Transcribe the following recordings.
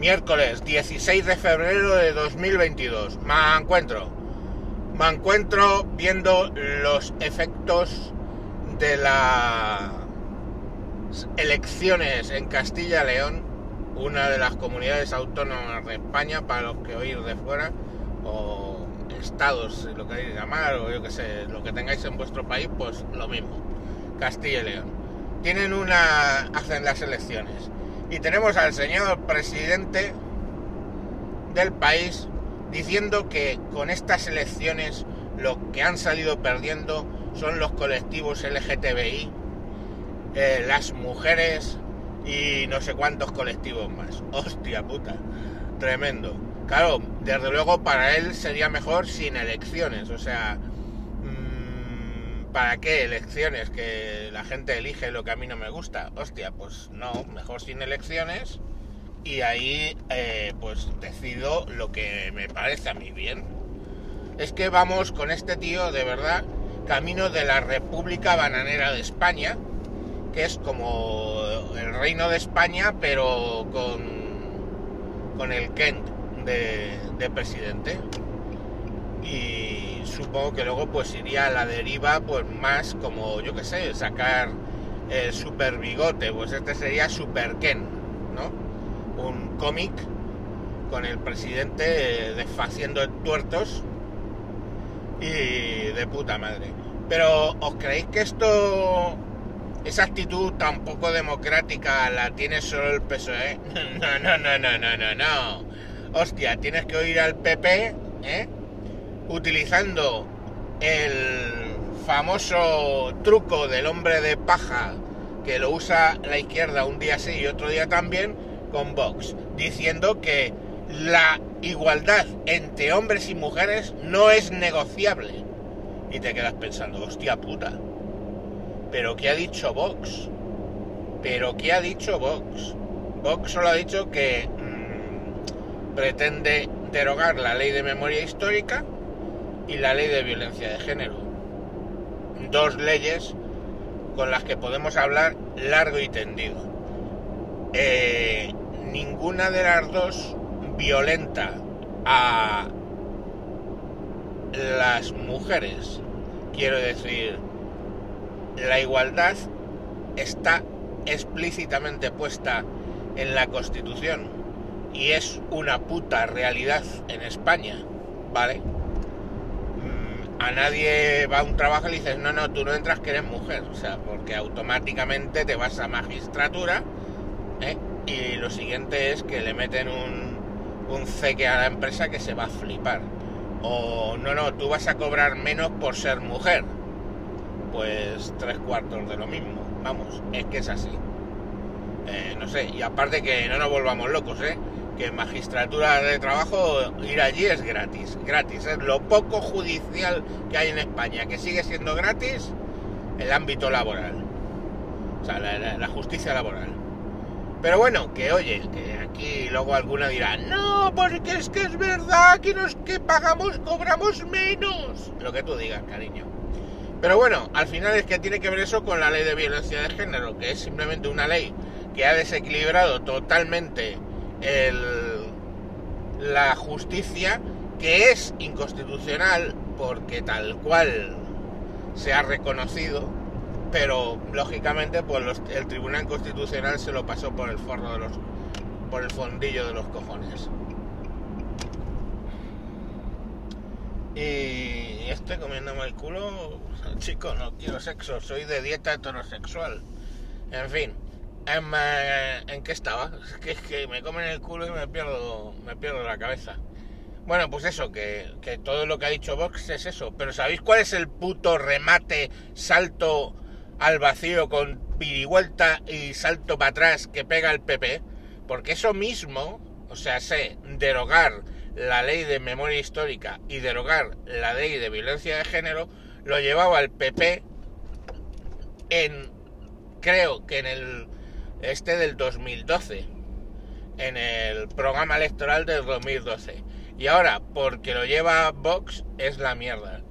Miércoles 16 de febrero de 2022. Me encuentro. Me encuentro viendo los efectos de las elecciones en Castilla León, una de las comunidades autónomas de España, para los que oís de fuera, o estados, si lo queréis llamar, o yo que sé, lo que tengáis en vuestro país, pues lo mismo. Castilla y León. Tienen una. hacen las elecciones. Y tenemos al señor presidente del país diciendo que con estas elecciones lo que han salido perdiendo son los colectivos LGTBI, eh, las mujeres y no sé cuántos colectivos más. Hostia puta, tremendo. Claro, desde luego para él sería mejor sin elecciones, o sea, ¿para qué elecciones? Que la gente elige lo que a mí no me gusta. Hostia, pues no, mejor sin elecciones y ahí eh, pues decido lo que me parece a mí bien. Es que vamos con este tío de verdad camino de la República Bananera de España, que es como el reino de España pero con, con el Kent de, presidente y supongo que luego pues iría a la deriva pues más como yo que sé sacar el super bigote pues este sería super Ken no un cómic con el presidente desfaciendo tuertos y de puta madre. Pero os creéis que esto esa actitud tan poco democrática la tiene solo el PSOE no no no no no no no. Hostia, tienes que oír al PP, ¿eh? Utilizando el famoso truco del hombre de paja que lo usa la izquierda un día sí y otro día también con Vox, diciendo que la igualdad entre hombres y mujeres no es negociable. Y te quedas pensando, hostia puta, ¿pero qué ha dicho Vox? ¿Pero qué ha dicho Vox? Vox solo ha dicho que pretende derogar la ley de memoria histórica y la ley de violencia de género. Dos leyes con las que podemos hablar largo y tendido. Eh, ninguna de las dos violenta a las mujeres. Quiero decir, la igualdad está explícitamente puesta en la Constitución y es una puta realidad en España, ¿vale? A nadie va a un trabajo y le dices, no, no, tú no entras que eres mujer, o sea, porque automáticamente te vas a magistratura ¿eh? y lo siguiente es que le meten un, un ceque a la empresa que se va a flipar. O no, no, tú vas a cobrar menos por ser mujer. Pues tres cuartos de lo mismo. Vamos, es que es así. Eh, no sé, y aparte que no nos volvamos locos, ¿eh? Que magistratura de trabajo ir allí es gratis, gratis, es lo poco judicial que hay en España, que sigue siendo gratis el ámbito laboral, o sea, la, justicia laboral. Pero bueno, que oye, que aquí luego alguna dirá, no, porque es que es verdad que los que pagamos cobramos menos. Lo que tú digas, cariño. Pero bueno, al final es que tiene que ver eso con la ley de violencia de género, que es simplemente una ley que ha desequilibrado totalmente la justicia que es inconstitucional porque tal cual se ha reconocido, pero lógicamente pues el Tribunal Constitucional se lo pasó por el forro de los por el fondillo de los cojones. Y estoy comiéndome el culo, chico, no quiero sexo, soy de dieta heterosexual. En fin, ¿En, ¿En qué estaba? Es que, me comen el culo y me pierdo, me pierdo la cabeza. Bueno, pues eso, que, que, todo lo que ha dicho Vox es eso. Pero ¿sabéis cuál es el puto remate, salto al vacío con pirivuelta y salto para atrás que pega el PP? Porque eso mismo, o sea, sé, derogar la ley de memoria histórica y derogar la ley de violencia de género, lo llevaba el PP en, creo que en el este del 2012, en el programa electoral del 2012. Y ahora, porque lo lleva Vox, es la mierda.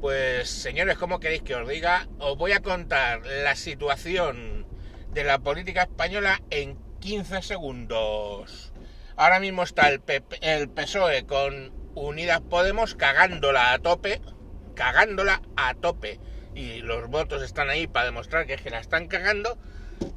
Pues señores, ¿cómo queréis que os diga? Os voy a contar la situación de la política española en 15 segundos. Ahora mismo está el, PSOE con Unidas Podemos cagándola a tope, cagándola a tope. Y los votos están ahí para demostrar que, es que la están cagando.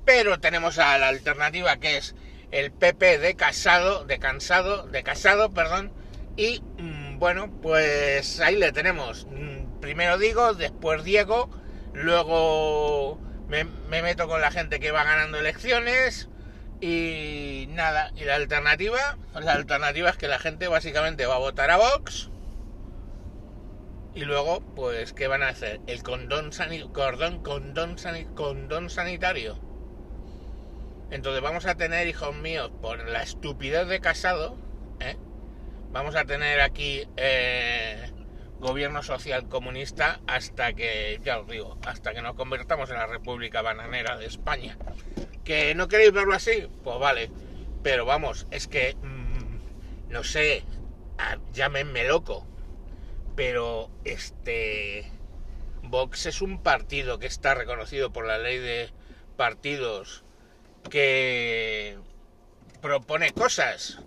Pero tenemos a la alternativa que es el PP de Casado, de Cansado, de Casado, perdón. Y mm, bueno, pues ahí le tenemos. Mm, primero digo, después Diego, luego me, me meto con la gente que va ganando elecciones y nada, y la alternativa, la alternativa es que la gente básicamente va a votar a Vox. Y luego, pues, ¿qué van a hacer? El condón, cordón, condón, condón sanitario. Entonces vamos a tener, hijos míos, por la estupidez de casado, ¿eh? vamos a tener aquí eh, gobierno social comunista hasta que, ya os digo, hasta que nos convertamos en la República Bananera de España. ¿Que no queréis verlo así? Pues vale. Pero vamos, es que, mm, no sé, llámenme loco, pero este... Vox es un partido que está reconocido por la ley de partidos que propone cosas.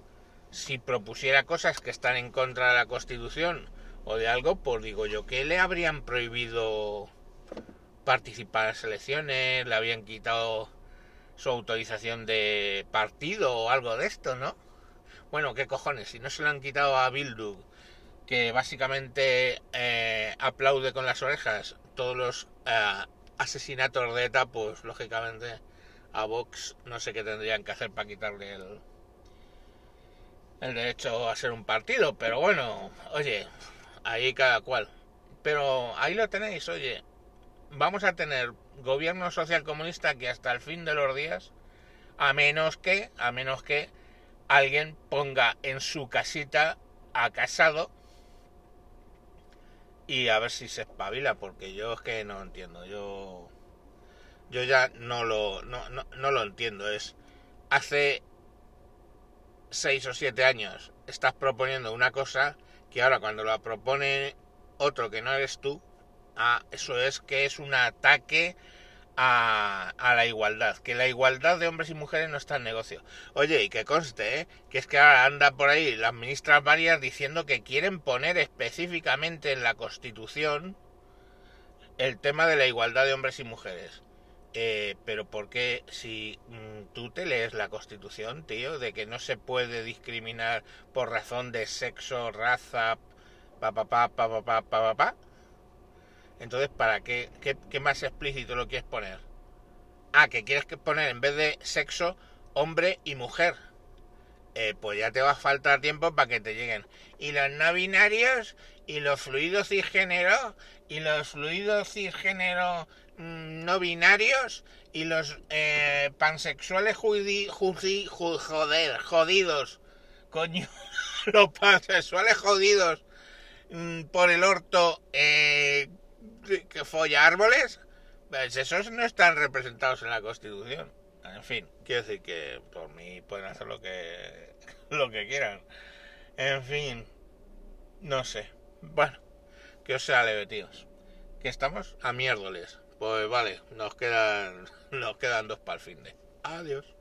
Si propusiera cosas que están en contra de la Constitución o de algo, pues digo yo que le habrían prohibido participar en las elecciones, le habían quitado su autorización de partido o algo de esto, ¿no? Bueno, qué cojones, si no se lo han quitado a Bildu, que básicamente eh, aplaude con las orejas todos los eh, asesinatos de ETA, pues lógicamente a Vox no sé qué tendrían que hacer para quitarle el, el derecho a ser un partido, pero bueno, oye, ahí cada cual. Pero ahí lo tenéis, oye, vamos a tener gobierno social comunista que hasta el fin de los días, a menos que, a menos que alguien ponga en su casita a casado y a ver si se espabila, porque yo es que no entiendo, yo yo ya no lo no, no, no lo entiendo, es hace seis o siete años estás proponiendo una cosa que ahora cuando la propone otro que no eres tú, ah, eso es que es un ataque a, a, la igualdad, que la igualdad de hombres y mujeres no está en negocio. Oye, y que conste, ¿eh? que es que ahora anda por ahí las ministras varias diciendo que quieren poner específicamente en la Constitución el tema de la igualdad de hombres y mujeres. Eh, pero porque si mm, tú te lees la Constitución, tío, de que no se puede discriminar por razón de sexo, raza, pa pa pa pa pa pa pa, pa entonces para qué, qué, qué más explícito lo quieres poner? Ah, que quieres poner en vez de sexo hombre y mujer. Eh, pues ya te va a faltar tiempo para que te lleguen. Y los no binarios, y los fluidos cisgénero, y los fluidos cisgénero no binarios y los eh, pansexuales judi, joder, jodidos. Coño, los pansexuales jodidos mm, por el orto eh, que folla árboles, pues esos no están representados en la Constitución. En fin, quiero decir que por mí pueden hacer lo que lo que quieran. En fin, no sé. Bueno, que os sea leve, tíos. Que estamos a miércoles. Pues vale, nos quedan, nos quedan dos para el fin de. Adiós.